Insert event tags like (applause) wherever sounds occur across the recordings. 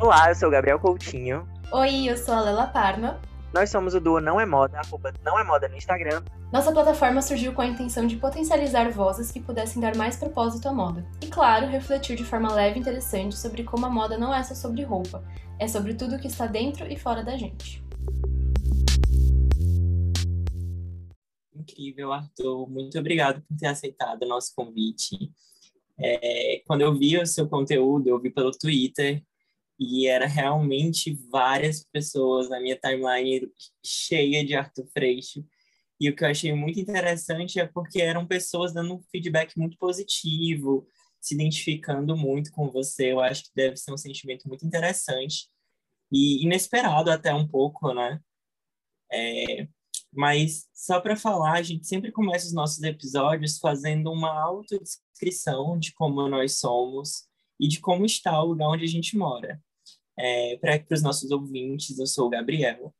Olá, eu sou o Gabriel Coutinho. Oi, eu sou a Lela Parma. Nós somos o duo Não é Moda, arroba Não é Moda no Instagram. Nossa plataforma surgiu com a intenção de potencializar vozes que pudessem dar mais propósito à moda. E claro, refletir de forma leve e interessante sobre como a moda não é só sobre roupa, é sobre tudo que está dentro e fora da gente. Incrível, Arthur. Muito obrigado por ter aceitado o nosso convite. É, quando eu vi o seu conteúdo, eu vi pelo Twitter e era realmente várias pessoas na minha timeline cheia de Arthur Freixo. E o que eu achei muito interessante é porque eram pessoas dando um feedback muito positivo, se identificando muito com você. Eu acho que deve ser um sentimento muito interessante e inesperado até um pouco, né? É, mas só para falar, a gente sempre começa os nossos episódios fazendo uma autodescrição de como nós somos e de como está o lugar onde a gente mora. É, Para os nossos ouvintes, eu sou o Gabriel,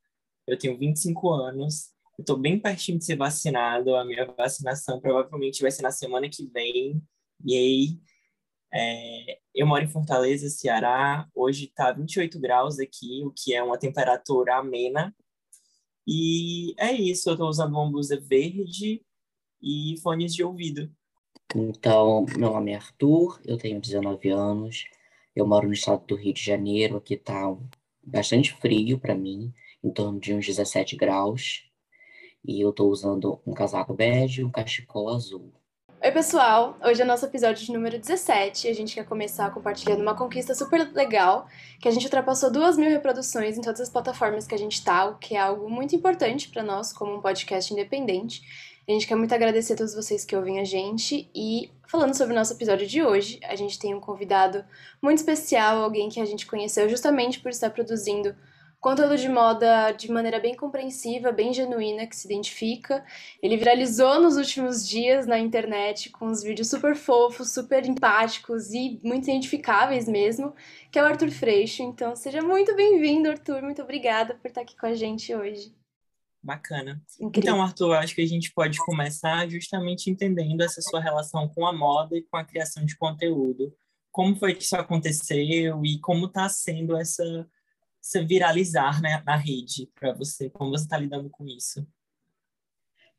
eu tenho 25 anos, eu estou bem pertinho de ser vacinado, a minha vacinação provavelmente vai ser na semana que vem, e aí é, eu moro em Fortaleza, Ceará, hoje está 28 graus aqui, o que é uma temperatura amena, e é isso, eu estou usando uma blusa verde e fones de ouvido. Então, meu nome é Arthur, eu tenho 19 anos, eu moro no estado do Rio de Janeiro, aqui tá bastante frio para mim, em torno de uns 17 graus. E eu tô usando um casaco bege e um cachecol azul. Oi, pessoal! Hoje é nosso episódio de número 17 e a gente quer começar compartilhando uma conquista super legal, que a gente ultrapassou duas mil reproduções em todas as plataformas que a gente tá, o que é algo muito importante para nós como um podcast independente. A gente quer muito agradecer a todos vocês que ouvem a gente e falando sobre o nosso episódio de hoje, a gente tem um convidado muito especial, alguém que a gente conheceu justamente por estar produzindo conteúdo de moda de maneira bem compreensiva, bem genuína, que se identifica. Ele viralizou nos últimos dias na internet com uns vídeos super fofos, super empáticos e muito identificáveis mesmo, que é o Arthur Freixo. Então, seja muito bem-vindo, Arthur. Muito obrigada por estar aqui com a gente hoje. Bacana. Incrível. Então, Arthur, acho que a gente pode começar justamente entendendo essa sua relação com a moda e com a criação de conteúdo. Como foi que isso aconteceu e como está sendo essa, essa viralizar né, na rede para você? Como você está lidando com isso?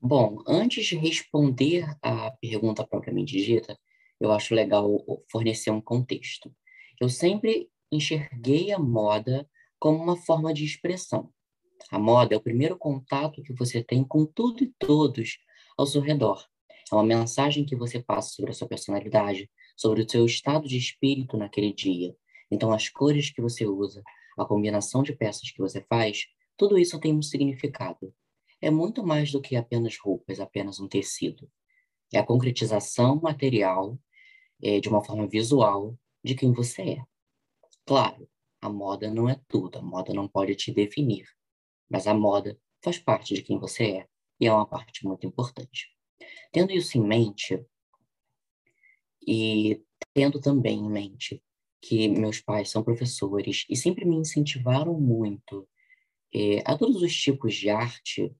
Bom, antes de responder a pergunta propriamente dita, eu acho legal fornecer um contexto. Eu sempre enxerguei a moda como uma forma de expressão. A moda é o primeiro contato que você tem com tudo e todos ao seu redor. É uma mensagem que você passa sobre a sua personalidade, sobre o seu estado de espírito naquele dia. Então, as cores que você usa, a combinação de peças que você faz, tudo isso tem um significado. É muito mais do que apenas roupas, apenas um tecido. É a concretização material, é, de uma forma visual, de quem você é. Claro, a moda não é tudo, a moda não pode te definir mas a moda faz parte de quem você é e é uma parte muito importante. Tendo isso em mente, e tendo também em mente que meus pais são professores e sempre me incentivaram muito é, a todos os tipos de arte,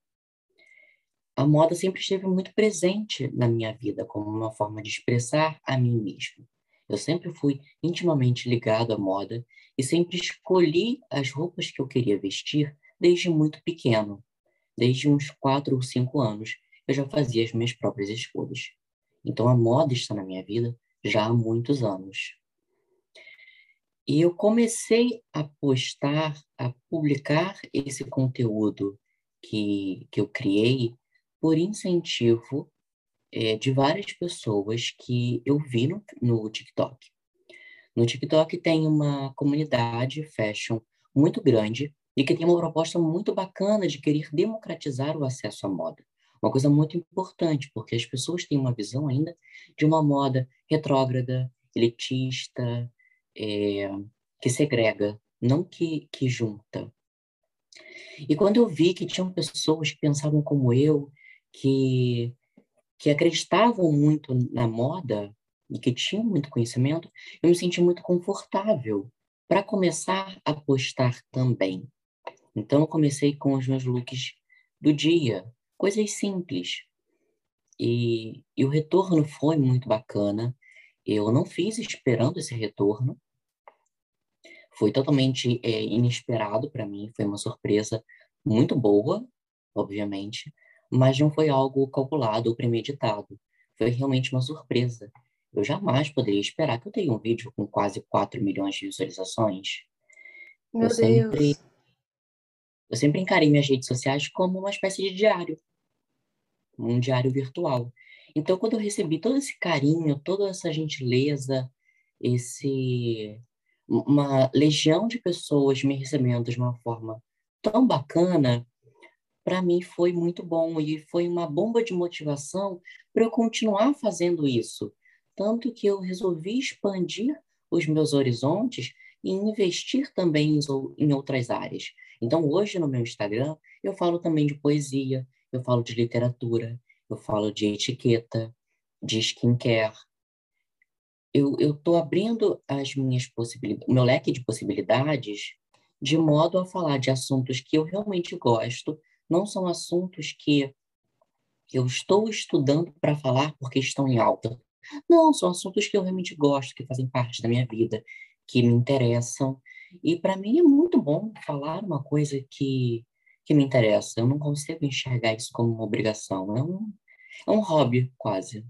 a moda sempre esteve muito presente na minha vida como uma forma de expressar a mim mesmo. Eu sempre fui intimamente ligado à moda e sempre escolhi as roupas que eu queria vestir desde muito pequeno. Desde uns quatro ou cinco anos, eu já fazia as minhas próprias escolhas. Então a moda está na minha vida já há muitos anos. E eu comecei a postar, a publicar esse conteúdo que, que eu criei por incentivo é, de várias pessoas que eu vi no, no TikTok. No TikTok tem uma comunidade fashion muito grande e que tem uma proposta muito bacana de querer democratizar o acesso à moda. Uma coisa muito importante, porque as pessoas têm uma visão ainda de uma moda retrógrada, elitista, é, que segrega, não que, que junta. E quando eu vi que tinham pessoas que pensavam como eu, que, que acreditavam muito na moda e que tinham muito conhecimento, eu me senti muito confortável para começar a postar também. Então, eu comecei com os meus looks do dia, coisas simples. E, e o retorno foi muito bacana. Eu não fiz esperando esse retorno. foi totalmente é, inesperado para mim, foi uma surpresa muito boa, obviamente, mas não foi algo calculado ou premeditado. Foi realmente uma surpresa. Eu jamais poderia esperar que eu tenha um vídeo com quase 4 milhões de visualizações. Meu eu Deus. sempre eu sempre encarei minhas redes sociais como uma espécie de diário, um diário virtual. Então, quando eu recebi todo esse carinho, toda essa gentileza, esse uma legião de pessoas me recebendo de uma forma tão bacana, para mim foi muito bom e foi uma bomba de motivação para eu continuar fazendo isso. Tanto que eu resolvi expandir os meus horizontes e investir também em outras áreas. Então, hoje no meu Instagram, eu falo também de poesia, eu falo de literatura, eu falo de etiqueta, de skincare. Eu estou abrindo as minhas possibilidades, o meu leque de possibilidades de modo a falar de assuntos que eu realmente gosto, não são assuntos que eu estou estudando para falar porque estão em alta. Não, são assuntos que eu realmente gosto, que fazem parte da minha vida, que me interessam. E para mim é muito bom falar uma coisa que, que me interessa. Eu não consigo enxergar isso como uma obrigação. É um, é um hobby, quase.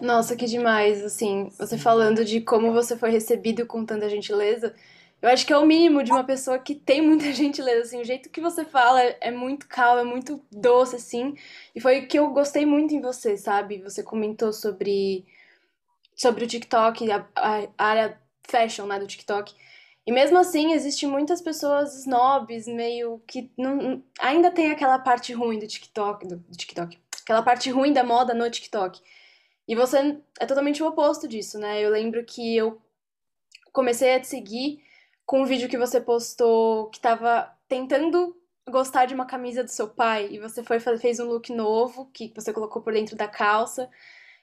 Nossa, que demais, assim, você falando de como você foi recebido com tanta gentileza, eu acho que é o mínimo de uma pessoa que tem muita (laughs) gentileza, assim, o jeito que você fala é muito calmo, é muito doce, assim, e foi o que eu gostei muito em você, sabe? Você comentou sobre, sobre o TikTok, a, a área fashion, né, do TikTok, e mesmo assim, existem muitas pessoas snobs, meio que não, ainda tem aquela parte ruim do TikTok, do, do TikTok, aquela parte ruim da moda no TikTok. E você é totalmente o oposto disso, né? Eu lembro que eu comecei a te seguir com um vídeo que você postou que tava tentando gostar de uma camisa do seu pai e você foi fez um look novo que você colocou por dentro da calça.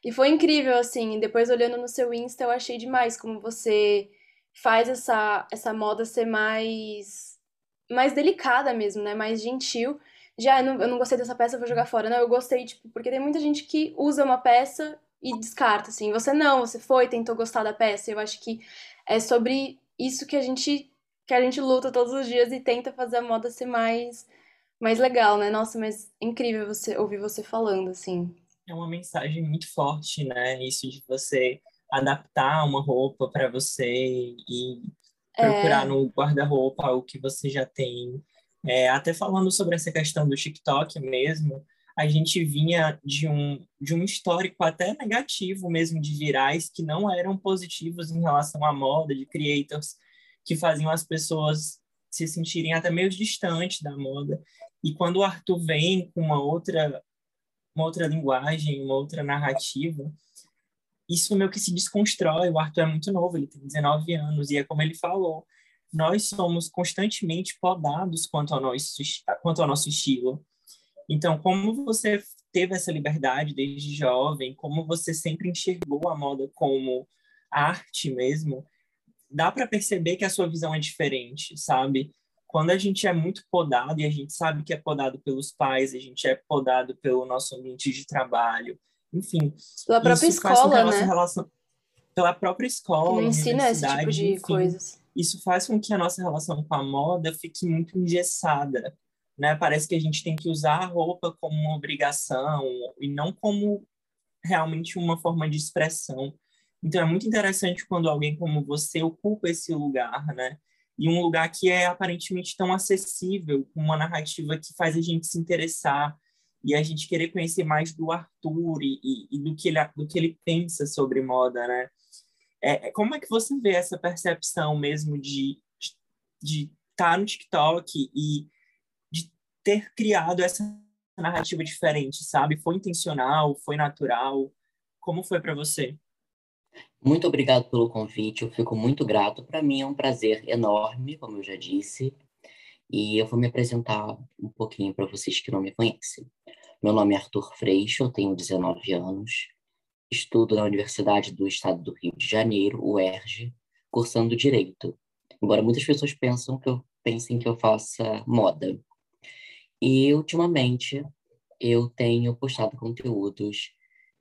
E foi incrível assim, depois olhando no seu Insta, eu achei demais como você faz essa essa moda ser mais mais delicada mesmo, né? Mais gentil. Já eu não, eu não gostei dessa peça, vou jogar fora. Não, eu gostei, tipo, porque tem muita gente que usa uma peça e descarta, assim. Você não, você foi, tentou gostar da peça. Eu acho que é sobre isso que a gente que a gente luta todos os dias e tenta fazer a moda ser mais mais legal, né? Nossa, mas incrível você ouvir você falando assim. É uma mensagem muito forte, né? Isso de você adaptar uma roupa para você e procurar é... no guarda-roupa o que você já tem. É, até falando sobre essa questão do TikTok mesmo, a gente vinha de um, de um histórico até negativo mesmo de virais que não eram positivos em relação à moda, de creators que faziam as pessoas se sentirem até meio distantes da moda. E quando o Arthur vem com uma outra uma outra linguagem, uma outra narrativa, isso meio que se desconstrói. O Arthur é muito novo, ele tem 19 anos e é como ele falou, nós somos constantemente podados quanto ao nosso quanto ao nosso estilo. Então, como você teve essa liberdade desde jovem, como você sempre enxergou a moda como arte mesmo, dá para perceber que a sua visão é diferente, sabe? Quando a gente é muito podado e a gente sabe que é podado pelos pais, a gente é podado pelo nosso ambiente de trabalho, enfim. Pela própria escola, né? Relação, pela própria escola, que ensina esse tipo de enfim, coisas. Isso faz com que a nossa relação com a moda fique muito engessada né? Parece que a gente tem que usar a roupa como uma obrigação e não como realmente uma forma de expressão. Então é muito interessante quando alguém como você ocupa esse lugar, né? E um lugar que é aparentemente tão acessível, com uma narrativa que faz a gente se interessar e a gente querer conhecer mais do Arthur e, e, e do, que ele, do que ele pensa sobre moda, né? É, como é que você vê essa percepção mesmo de de estar tá no TikTok e ter criado essa narrativa diferente, sabe? Foi intencional, foi natural? Como foi para você? Muito obrigado pelo convite, eu fico muito grato. Para mim é um prazer enorme, como eu já disse, e eu vou me apresentar um pouquinho para vocês que não me conhecem. Meu nome é Arthur Freixo, eu tenho 19 anos, estudo na Universidade do Estado do Rio de Janeiro, UERJ, cursando Direito. Embora muitas pessoas pensam que eu pensem que eu faça moda. E ultimamente eu tenho postado conteúdos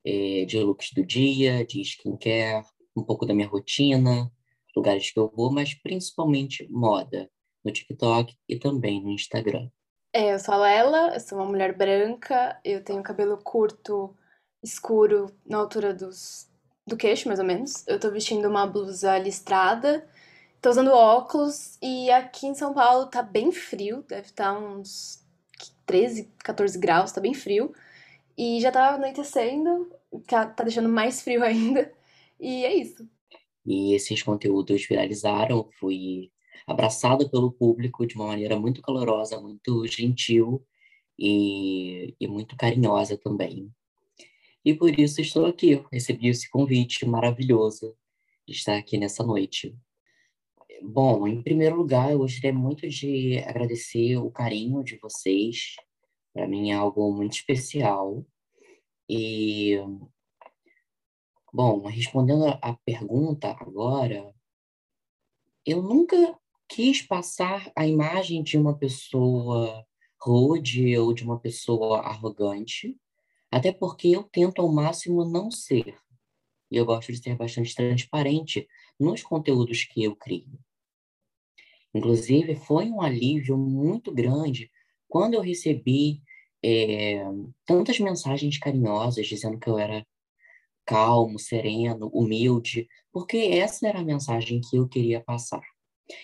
eh, de looks do dia, de skincare, um pouco da minha rotina, lugares que eu vou, mas principalmente moda, no TikTok e também no Instagram. É, eu sou a Lela, eu sou uma mulher branca, eu tenho cabelo curto, escuro, na altura dos, do queixo, mais ou menos. Eu tô vestindo uma blusa listrada, tô usando óculos e aqui em São Paulo tá bem frio, deve estar tá uns 13, 14 graus, tá bem frio. E já tá anoitecendo, tá deixando mais frio (laughs) ainda. E é isso. E esses conteúdos viralizaram, fui abraçado pelo público de uma maneira muito calorosa, muito gentil e, e muito carinhosa também. E por isso estou aqui, recebi esse convite maravilhoso de estar aqui nessa noite. Bom, em primeiro lugar, eu gostaria muito de agradecer o carinho de vocês. Para mim é algo muito especial. E, bom, respondendo a pergunta agora, eu nunca quis passar a imagem de uma pessoa rude ou de uma pessoa arrogante, até porque eu tento ao máximo não ser. E eu gosto de ser bastante transparente nos conteúdos que eu crio. Inclusive, foi um alívio muito grande quando eu recebi é, tantas mensagens carinhosas dizendo que eu era calmo, sereno, humilde, porque essa era a mensagem que eu queria passar.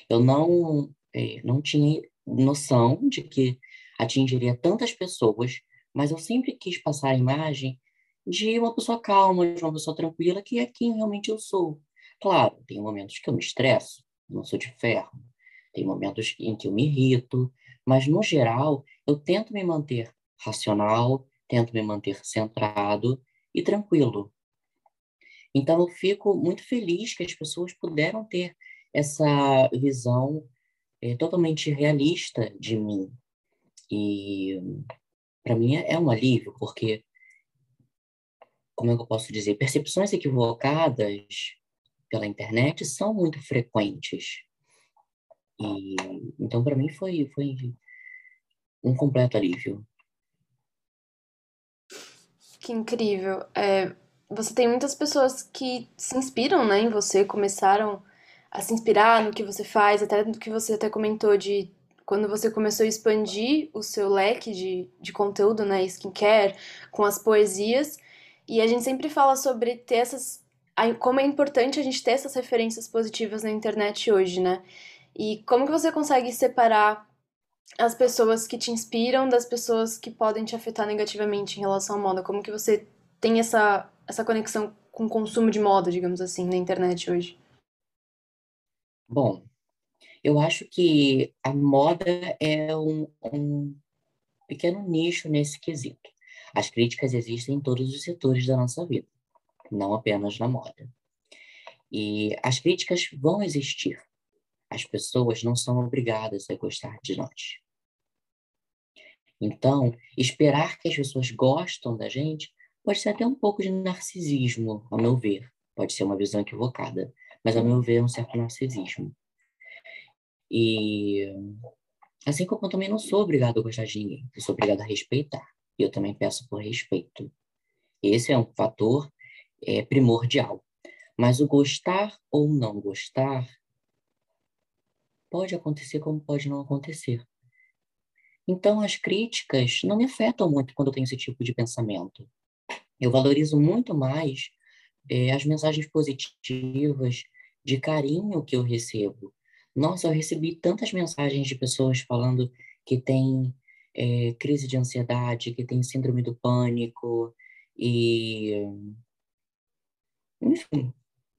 Eu não, é, não tinha noção de que atingiria tantas pessoas, mas eu sempre quis passar a imagem de uma pessoa calma, de uma pessoa tranquila, que é quem realmente eu sou. Claro, tem momentos que eu me estresso, não sou de ferro, tem momentos em que eu me irrito, mas no geral eu tento me manter racional, tento me manter centrado e tranquilo. Então eu fico muito feliz que as pessoas puderam ter essa visão é, totalmente realista de mim. E para mim é um alívio, porque, como é que eu posso dizer, percepções equivocadas pela internet são muito frequentes. E então para mim foi foi um completo alívio. Que incrível. É, você tem muitas pessoas que se inspiram né, em você, começaram a se inspirar no que você faz, até no que você até comentou de quando você começou a expandir o seu leque de, de conteúdo, né, skincare, com as poesias, e a gente sempre fala sobre ter essas, como é importante a gente ter essas referências positivas na internet hoje, né, e como que você consegue separar as pessoas que te inspiram das pessoas que podem te afetar negativamente em relação à moda, como que você tem essa, essa conexão com o consumo de moda, digamos assim, na internet hoje? Bom, eu acho que a moda é um, um pequeno nicho nesse quesito. As críticas existem em todos os setores da nossa vida, não apenas na moda. E as críticas vão existir. As pessoas não são obrigadas a gostar de nós. Então, esperar que as pessoas gostam da gente pode ser até um pouco de narcisismo, ao meu ver. Pode ser uma visão equivocada mas ao meu ver é um certo narcisismo. E assim como eu também não sou obrigado a gostar de ninguém, eu sou obrigado a respeitar. E eu também peço por respeito. Esse é um fator é, primordial. Mas o gostar ou não gostar pode acontecer como pode não acontecer. Então, as críticas não me afetam muito quando eu tenho esse tipo de pensamento. Eu valorizo muito mais é, as mensagens positivas, de carinho que eu recebo. Nossa, eu recebi tantas mensagens de pessoas falando que tem é, crise de ansiedade, que tem síndrome do pânico e. Enfim,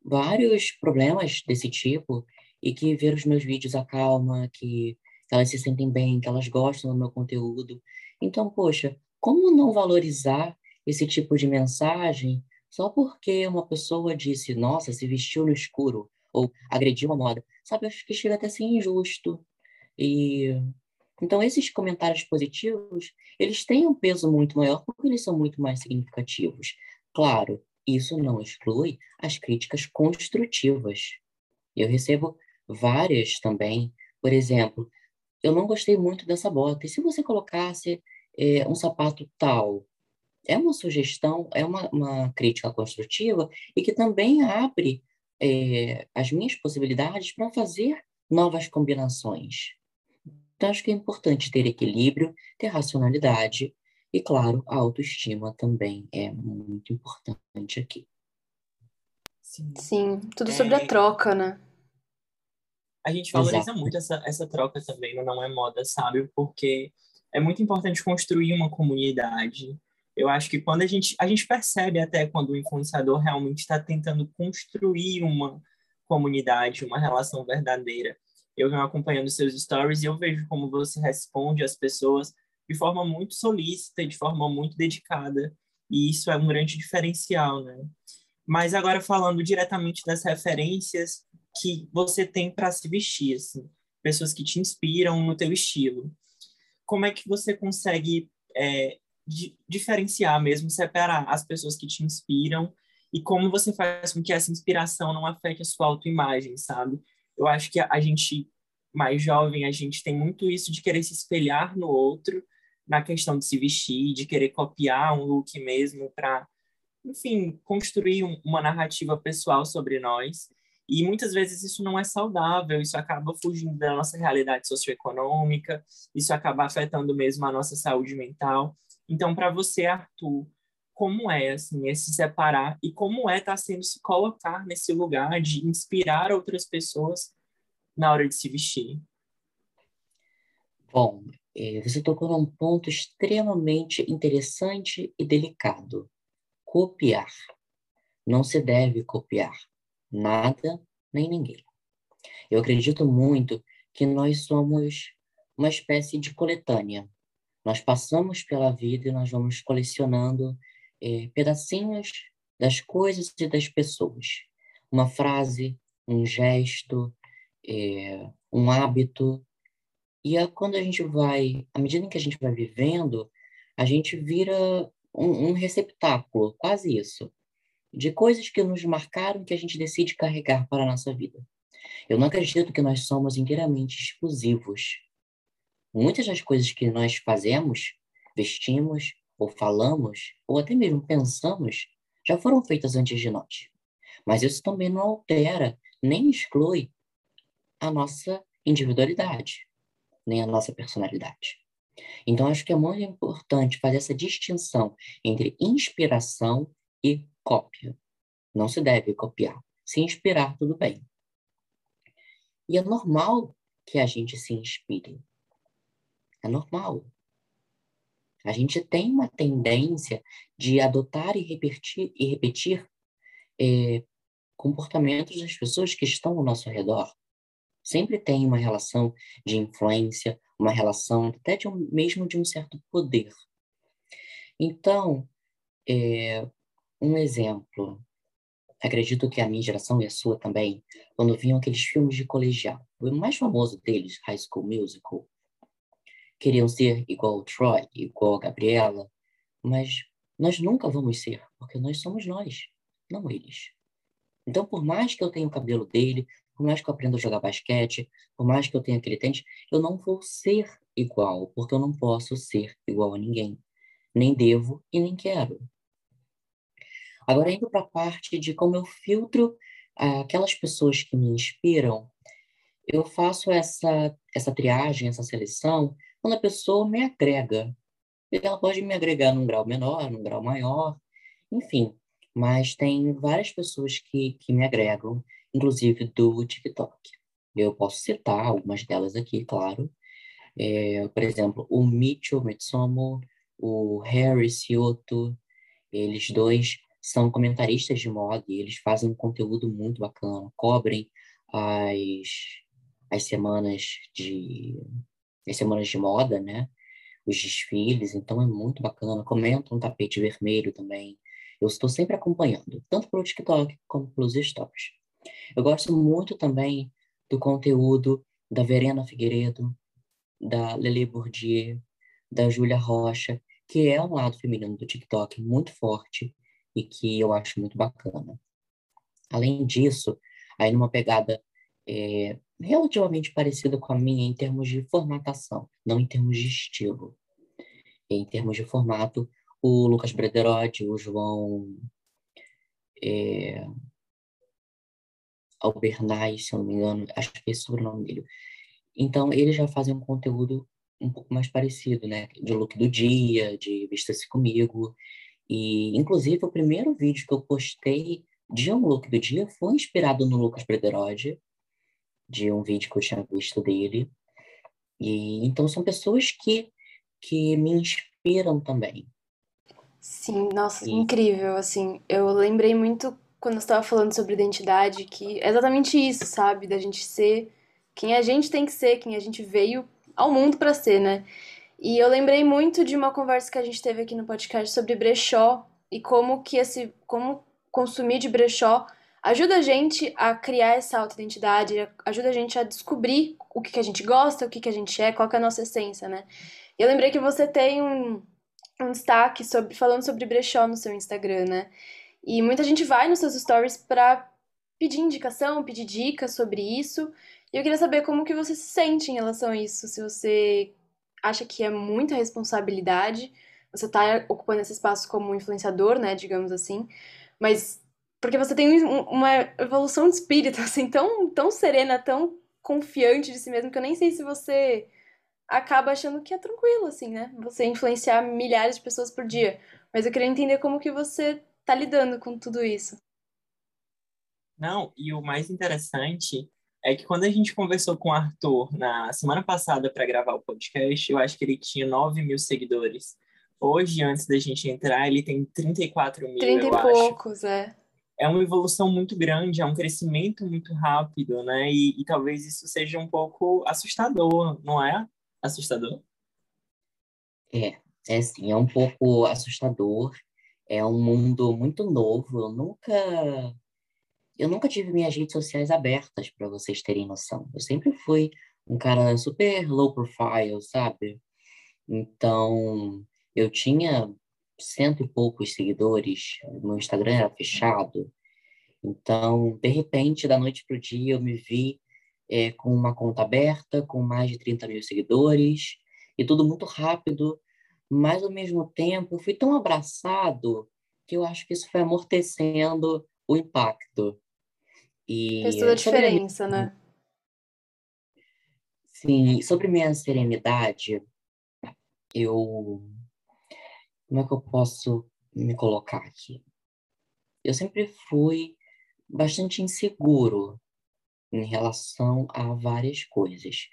vários problemas desse tipo e que ver os meus vídeos acalma, que elas se sentem bem, que elas gostam do meu conteúdo. Então, poxa, como não valorizar esse tipo de mensagem só porque uma pessoa disse, nossa, se vestiu no escuro, ou agrediu a moda, sabe? Acho que chega até a ser injusto. E então esses comentários positivos, eles têm um peso muito maior porque eles são muito mais significativos. Claro, isso não exclui as críticas construtivas. Eu recebo várias também. Por exemplo, eu não gostei muito dessa bota. E se você colocasse é, um sapato tal, é uma sugestão, é uma, uma crítica construtiva e que também abre é, as minhas possibilidades para fazer novas combinações. Então, acho que é importante ter equilíbrio, ter racionalidade e, claro, a autoestima também é muito importante aqui. Sim, Sim tudo é... sobre a troca, né? A gente valoriza Exato. muito essa, essa troca também no Não É Moda, sabe? Porque é muito importante construir uma comunidade. Eu acho que quando a gente, a gente percebe até quando o influenciador realmente está tentando construir uma comunidade, uma relação verdadeira. Eu venho acompanhando seus stories e eu vejo como você responde às pessoas de forma muito solícita, de forma muito dedicada. E isso é um grande diferencial, né? Mas agora falando diretamente das referências que você tem para se vestir, assim, pessoas que te inspiram no teu estilo. Como é que você consegue é, di diferenciar mesmo, separar as pessoas que te inspiram e como você faz com que essa inspiração não afete a sua autoimagem, sabe? Eu acho que a gente mais jovem, a gente tem muito isso de querer se espelhar no outro, na questão de se vestir, de querer copiar um look mesmo para, enfim, construir um, uma narrativa pessoal sobre nós. E muitas vezes isso não é saudável, isso acaba fugindo da nossa realidade socioeconômica, isso acaba afetando mesmo a nossa saúde mental. Então, para você, Arthur, como é assim é se separar e como é estar tá sendo se colocar nesse lugar de inspirar outras pessoas na hora de se vestir? Bom, é, você tocou num ponto extremamente interessante e delicado. Copiar. Não se deve copiar nada nem ninguém. Eu acredito muito que nós somos uma espécie de coletânea. Nós passamos pela vida e nós vamos colecionando é, pedacinhos das coisas e das pessoas. Uma frase, um gesto, é, um hábito. E a, quando a gente vai, à medida em que a gente vai vivendo, a gente vira um, um receptáculo, quase isso, de coisas que nos marcaram que a gente decide carregar para a nossa vida. Eu não acredito que nós somos inteiramente exclusivos. Muitas das coisas que nós fazemos, vestimos, ou falamos, ou até mesmo pensamos, já foram feitas antes de nós. Mas isso também não altera nem exclui a nossa individualidade, nem a nossa personalidade. Então, acho que é muito importante fazer essa distinção entre inspiração e cópia. Não se deve copiar. Se inspirar, tudo bem. E é normal que a gente se inspire. É normal. A gente tem uma tendência de adotar e repetir, e repetir é, comportamentos das pessoas que estão ao nosso redor. Sempre tem uma relação de influência, uma relação até de um, mesmo de um certo poder. Então, é, um exemplo, acredito que a minha geração e a sua também, quando viam aqueles filmes de colegial, o mais famoso deles, High School Musical, queriam ser igual o Troy, igual a Gabriela, mas nós nunca vamos ser, porque nós somos nós, não eles. Então, por mais que eu tenha o cabelo dele, por mais que eu aprenda a jogar basquete, por mais que eu tenha aquele tênis, eu não vou ser igual, porque eu não posso ser igual a ninguém. Nem devo e nem quero. Agora, indo para a parte de como eu filtro ah, aquelas pessoas que me inspiram, eu faço essa, essa triagem, essa seleção, quando a pessoa me agrega. Ela pode me agregar num grau menor, num grau maior, enfim. Mas tem várias pessoas que, que me agregam, inclusive do TikTok. Eu posso citar algumas delas aqui, claro. É, por exemplo, o Micho Mitsumo, o Harry Cioto, eles dois são comentaristas de moda e eles fazem um conteúdo muito bacana, cobrem as, as semanas de as semanas de moda, né? Os desfiles, então é muito bacana. Comenta um tapete vermelho também. Eu estou sempre acompanhando, tanto pelo TikTok como pelos stories. Eu gosto muito também do conteúdo da Verena Figueiredo, da Lele Bourdieu, da Júlia Rocha, que é um lado feminino do TikTok muito forte e que eu acho muito bacana. Além disso, aí numa pegada é, relativamente parecida com a minha em termos de formatação, não em termos de estilo. Em termos de formato, o Lucas Brederotti, o João. É, Albernaz, se eu não me engano, acho que é esse o sobrenome dele. Então, eles já fazem um conteúdo um pouco mais parecido, né? De look do dia, de vista-se comigo. E, inclusive, o primeiro vídeo que eu postei de um look do dia foi inspirado no Lucas Brederode, de um vídeo que eu tinha visto dele. E então são pessoas que que me inspiram também. Sim, nossa, e... incrível, assim. Eu lembrei muito quando eu estava falando sobre identidade que é exatamente isso, sabe? Da gente ser quem a gente tem que ser, quem a gente veio ao mundo para ser, né? E eu lembrei muito de uma conversa que a gente teve aqui no podcast sobre brechó e como que esse como consumir de brechó ajuda a gente a criar essa autoidentidade, ajuda a gente a descobrir o que, que a gente gosta, o que, que a gente é, qual é a nossa essência, né? E eu lembrei que você tem um, um destaque sobre falando sobre brechó no seu Instagram, né? E muita gente vai nos seus stories para pedir indicação, pedir dicas sobre isso. E eu queria saber como que você se sente em relação a isso, se você acha que é muita responsabilidade, você está ocupando esse espaço como influenciador, né, digamos assim, mas porque você tem uma evolução de espírito, (laughs) assim, tão, tão serena, tão confiante de si mesmo, que eu nem sei se você acaba achando que é tranquilo, assim, né? Você influenciar milhares de pessoas por dia. Mas eu queria entender como que você tá lidando com tudo isso. Não, e o mais interessante é que quando a gente conversou com o Arthur na semana passada para gravar o podcast, eu acho que ele tinha 9 mil seguidores. Hoje, antes da gente entrar, ele tem 34 mil, 30 e poucos, é é uma evolução muito grande, é um crescimento muito rápido, né? E, e, talvez isso seja um pouco assustador, não é? Assustador? É, é sim, é um pouco assustador. É um mundo muito novo. Eu nunca, eu nunca tive minhas redes sociais abertas para vocês terem noção. Eu sempre fui um cara super low profile, sabe? Então, eu tinha cento e poucos seguidores, meu Instagram era fechado. Então, de repente, da noite para o dia, eu me vi é, com uma conta aberta, com mais de 30 mil seguidores, e tudo muito rápido, mas ao mesmo tempo eu fui tão abraçado que eu acho que isso foi amortecendo o impacto. E Fez toda a diferença, minha... né? Sim, sobre minha serenidade, eu como é que eu posso me colocar aqui? Eu sempre fui bastante inseguro em relação a várias coisas.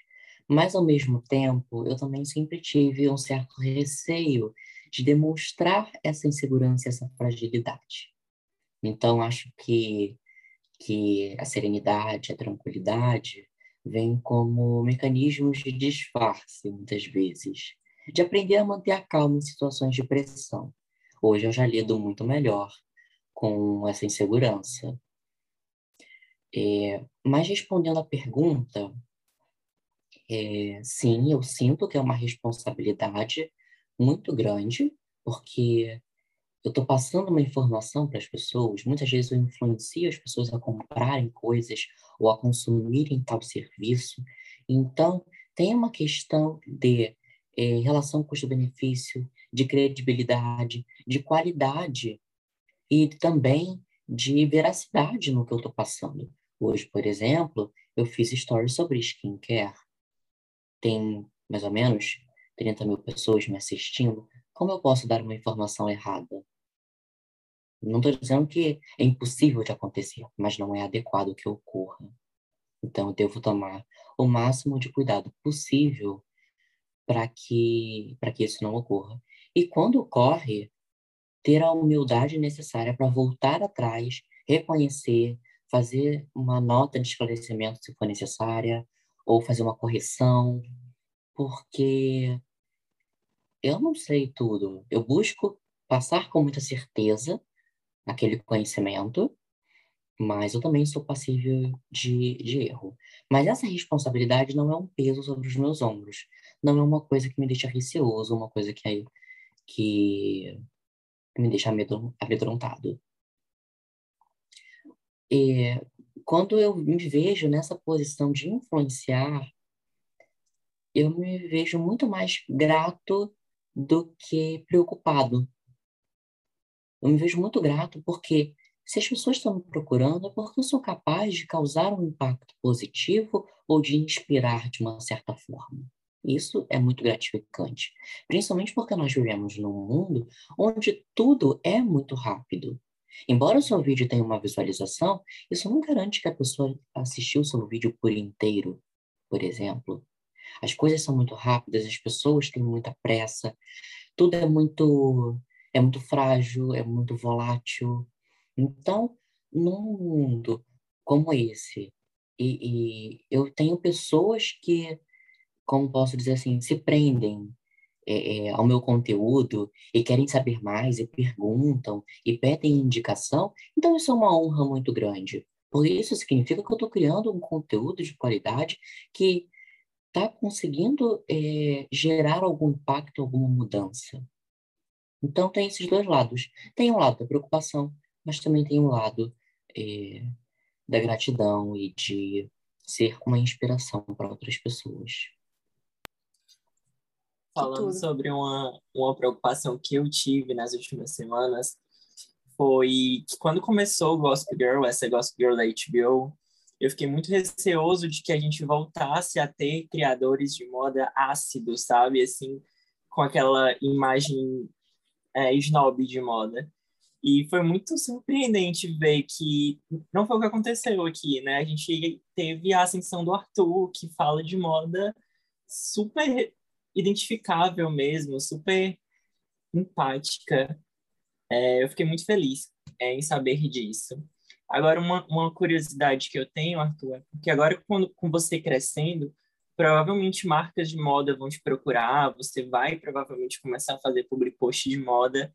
Mas, ao mesmo tempo, eu também sempre tive um certo receio de demonstrar essa insegurança, essa fragilidade. Então, acho que, que a serenidade, a tranquilidade, vem como mecanismos de disfarce, muitas vezes, de aprender a manter a calma em situações de pressão. Hoje eu já lido muito melhor com essa insegurança. É, mas respondendo à pergunta, é, sim, eu sinto que é uma responsabilidade muito grande, porque eu estou passando uma informação para as pessoas, muitas vezes eu influencio as pessoas a comprarem coisas ou a consumirem tal serviço. Então, tem uma questão de é, relação custo-benefício, de credibilidade, de qualidade e também de veracidade no que eu estou passando. Hoje, por exemplo, eu fiz stories sobre skincare. Tem mais ou menos 30 mil pessoas me assistindo. Como eu posso dar uma informação errada? Não estou dizendo que é impossível de acontecer, mas não é adequado que ocorra. Então, eu devo tomar o máximo de cuidado possível para que, que isso não ocorra. E quando ocorre, ter a humildade necessária para voltar atrás, reconhecer, fazer uma nota de esclarecimento se for necessária, ou fazer uma correção, porque eu não sei tudo. Eu busco passar com muita certeza aquele conhecimento, mas eu também sou passível de, de erro. Mas essa responsabilidade não é um peso sobre os meus ombros. Não é uma coisa que me deixa receoso, uma coisa que, que me deixa amedrontado. E quando eu me vejo nessa posição de influenciar, eu me vejo muito mais grato do que preocupado. Eu me vejo muito grato porque Se as pessoas estão me procurando, é porque eu sou capaz de causar um impacto positivo ou de inspirar de uma certa forma. Isso é muito gratificante, principalmente porque nós vivemos num mundo onde tudo é muito rápido. Embora o seu vídeo tenha uma visualização, isso não garante que a pessoa assistiu o seu vídeo por inteiro, por exemplo. As coisas são muito rápidas, as pessoas têm muita pressa, tudo é muito é muito frágil, é muito volátil. Então, num mundo como esse, e, e eu tenho pessoas que, como posso dizer assim, se prendem é, é, ao meu conteúdo e querem saber mais e perguntam e pedem indicação, então isso é uma honra muito grande. Por isso significa que eu estou criando um conteúdo de qualidade que está conseguindo é, gerar algum impacto, alguma mudança. Então, tem esses dois lados. Tem um lado da preocupação, mas também tem um lado é, da gratidão e de ser uma inspiração para outras pessoas. Falando sobre uma, uma preocupação que eu tive nas últimas semanas, foi que quando começou o Gospel Girl, essa Gospel Girl da HBO, eu fiquei muito receoso de que a gente voltasse a ter criadores de moda ácidos, sabe? Assim, com aquela imagem é, snob de moda. E foi muito surpreendente ver que não foi o que aconteceu aqui, né? A gente teve a ascensão do Arthur, que fala de moda super identificável mesmo, super empática. É, eu fiquei muito feliz é, em saber disso. Agora, uma, uma curiosidade que eu tenho, Arthur, é porque agora, quando, com você crescendo, provavelmente marcas de moda vão te procurar, você vai provavelmente começar a fazer public post de moda.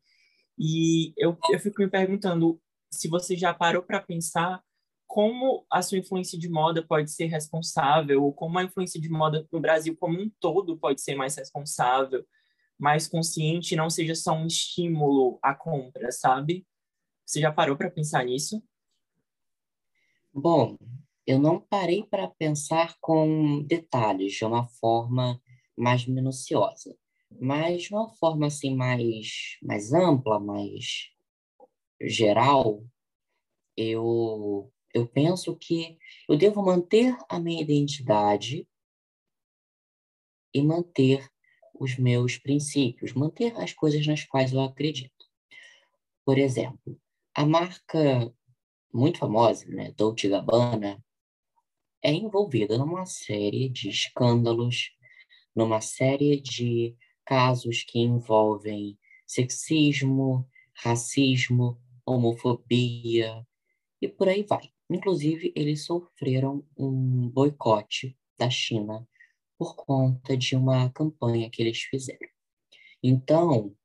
E eu, eu fico me perguntando se você já parou para pensar como a sua influência de moda pode ser responsável, ou como a influência de moda no Brasil como um todo pode ser mais responsável, mais consciente, não seja só um estímulo à compra, sabe? Você já parou para pensar nisso? Bom, eu não parei para pensar com detalhes de uma forma mais minuciosa, mas de uma forma assim mais mais ampla, mais geral, eu eu penso que eu devo manter a minha identidade e manter os meus princípios, manter as coisas nas quais eu acredito. Por exemplo, a marca muito famosa, né, Dolce Gabbana, é envolvida numa série de escândalos, numa série de casos que envolvem sexismo, racismo, homofobia e por aí vai. Inclusive, eles sofreram um boicote da China por conta de uma campanha que eles fizeram. Então,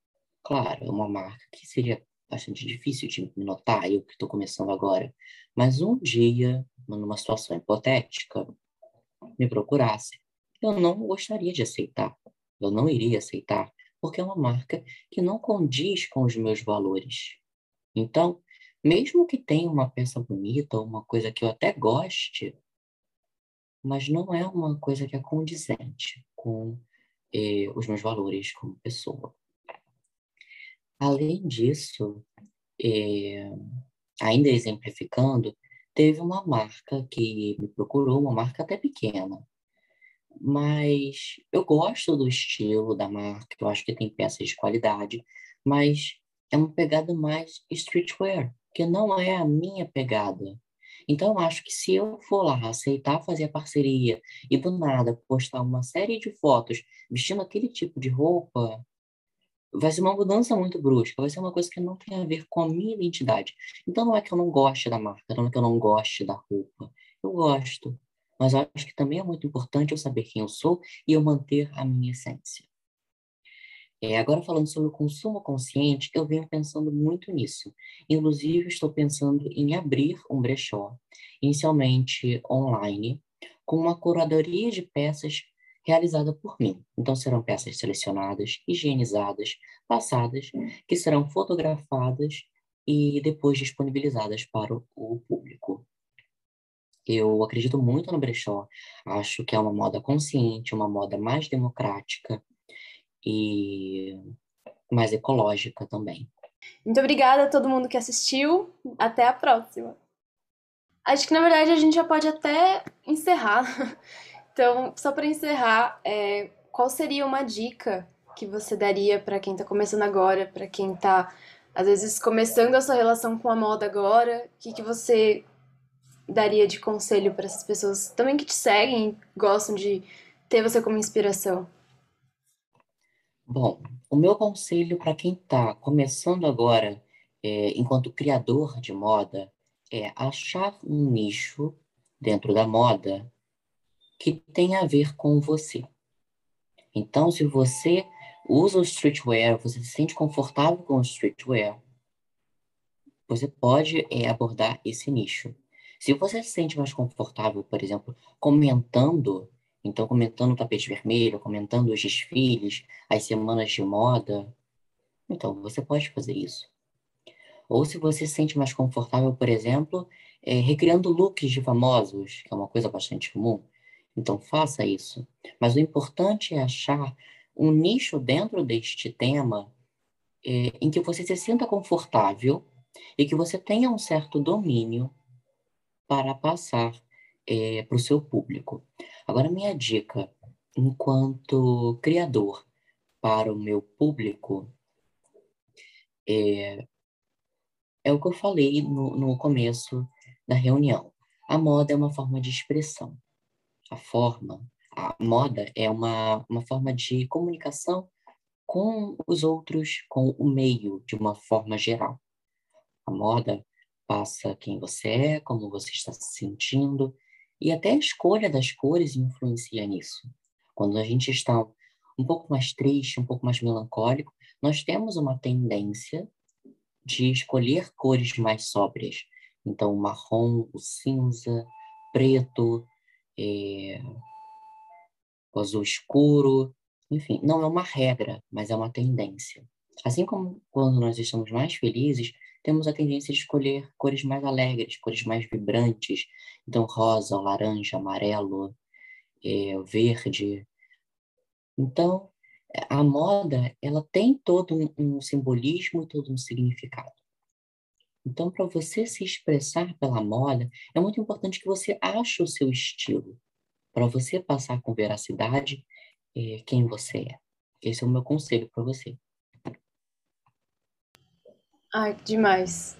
claro, é uma marca que seria bastante difícil de notar, eu que estou começando agora, mas um dia, numa situação hipotética, me procurasse, eu não gostaria de aceitar, eu não iria aceitar, porque é uma marca que não condiz com os meus valores. Então, mesmo que tenha uma peça bonita, uma coisa que eu até goste, mas não é uma coisa que é condizente com eh, os meus valores como pessoa. Além disso, é, ainda exemplificando, teve uma marca que me procurou, uma marca até pequena, mas eu gosto do estilo da marca, eu acho que tem peças de qualidade, mas é uma pegada mais streetwear, que não é a minha pegada. Então, eu acho que se eu for lá aceitar fazer a parceria e do nada postar uma série de fotos vestindo aquele tipo de roupa, vai ser uma mudança muito brusca, vai ser uma coisa que não tem a ver com a minha identidade. Então não é que eu não goste da marca, não é que eu não goste da roupa. Eu gosto, mas eu acho que também é muito importante eu saber quem eu sou e eu manter a minha essência. É, agora falando sobre o consumo consciente, eu venho pensando muito nisso. Inclusive, estou pensando em abrir um brechó, inicialmente online, com uma curadoria de peças realizada por mim. Então, serão peças selecionadas, higienizadas, passadas, que serão fotografadas e depois disponibilizadas para o público. Eu acredito muito no brechó, acho que é uma moda consciente, uma moda mais democrática e mais ecológica também. Muito obrigada a todo mundo que assistiu. Até a próxima. Acho que na verdade a gente já pode até encerrar. (laughs) Então, só para encerrar, é, qual seria uma dica que você daria para quem está começando agora, para quem está às vezes começando a sua relação com a moda agora? O que, que você daria de conselho para essas pessoas também que te seguem, gostam de ter você como inspiração? Bom, o meu conselho para quem está começando agora, é, enquanto criador de moda, é achar um nicho dentro da moda que tem a ver com você. Então, se você usa o streetwear, você se sente confortável com o streetwear, você pode é, abordar esse nicho. Se você se sente mais confortável, por exemplo, comentando então, comentando o tapete vermelho, comentando os desfiles, as semanas de moda. Então, você pode fazer isso. Ou se você se sente mais confortável, por exemplo, é, recriando looks de famosos, que é uma coisa bastante comum. Então, faça isso. Mas o importante é achar um nicho dentro deste tema é, em que você se sinta confortável e que você tenha um certo domínio para passar é, para o seu público. Agora, minha dica, enquanto criador para o meu público, é, é o que eu falei no, no começo da reunião. A moda é uma forma de expressão. A forma, a moda é uma, uma forma de comunicação com os outros, com o meio, de uma forma geral. A moda passa quem você é, como você está se sentindo, e até a escolha das cores influencia nisso. Quando a gente está um pouco mais triste, um pouco mais melancólico, nós temos uma tendência de escolher cores mais sóbrias. Então, o marrom, o cinza, preto, é... o azul escuro, enfim, não é uma regra, mas é uma tendência. Assim como quando nós estamos mais felizes, temos a tendência de escolher cores mais alegres, cores mais vibrantes. Então, rosa, laranja, amarelo, é, verde. Então, a moda, ela tem todo um, um simbolismo e todo um significado. Então, para você se expressar pela moda, é muito importante que você ache o seu estilo, para você passar com veracidade é, quem você é. Esse é o meu conselho para você. Ai, demais.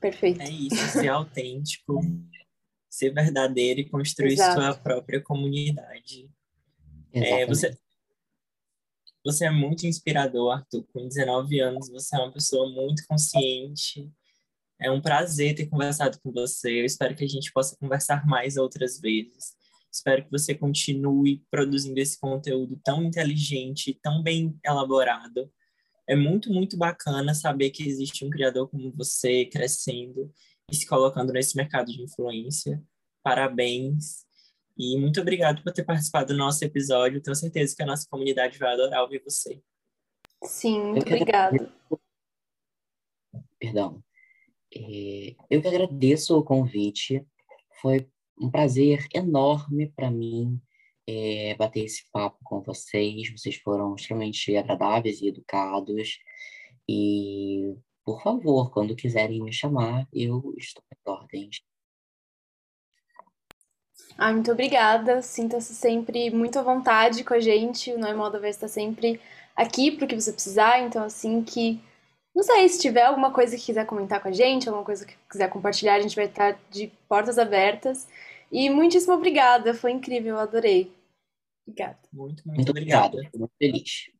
Perfeito. É isso, ser autêntico, ser verdadeiro e construir Exato. sua própria comunidade. É, você, você é muito inspirador, Arthur. Com 19 anos, você é uma pessoa muito consciente. É um prazer ter conversado com você. Eu espero que a gente possa conversar mais outras vezes. Espero que você continue produzindo esse conteúdo tão inteligente, tão bem elaborado é muito, muito bacana saber que existe um criador como você crescendo e se colocando nesse mercado de influência. Parabéns. E muito obrigado por ter participado do nosso episódio. Tenho certeza que a nossa comunidade vai adorar ouvir você. Sim, muito obrigado. Perdão. É, eu que agradeço o convite. Foi um prazer enorme para mim é, bater esse papo com vocês. Vocês foram extremamente agradáveis e educados. E, por favor, quando quiserem me chamar, eu estou em ordens. Ah, muito obrigada. Sinta-se sempre muito à vontade com a gente. O Noé Moda vai estar sempre aqui para o que você precisar. Então, assim que. Não sei, se tiver alguma coisa que quiser comentar com a gente, alguma coisa que quiser compartilhar, a gente vai estar de portas abertas. E muitíssimo obrigada, foi incrível, adorei. Obrigada. Muito, muito, muito obrigada. Muito feliz.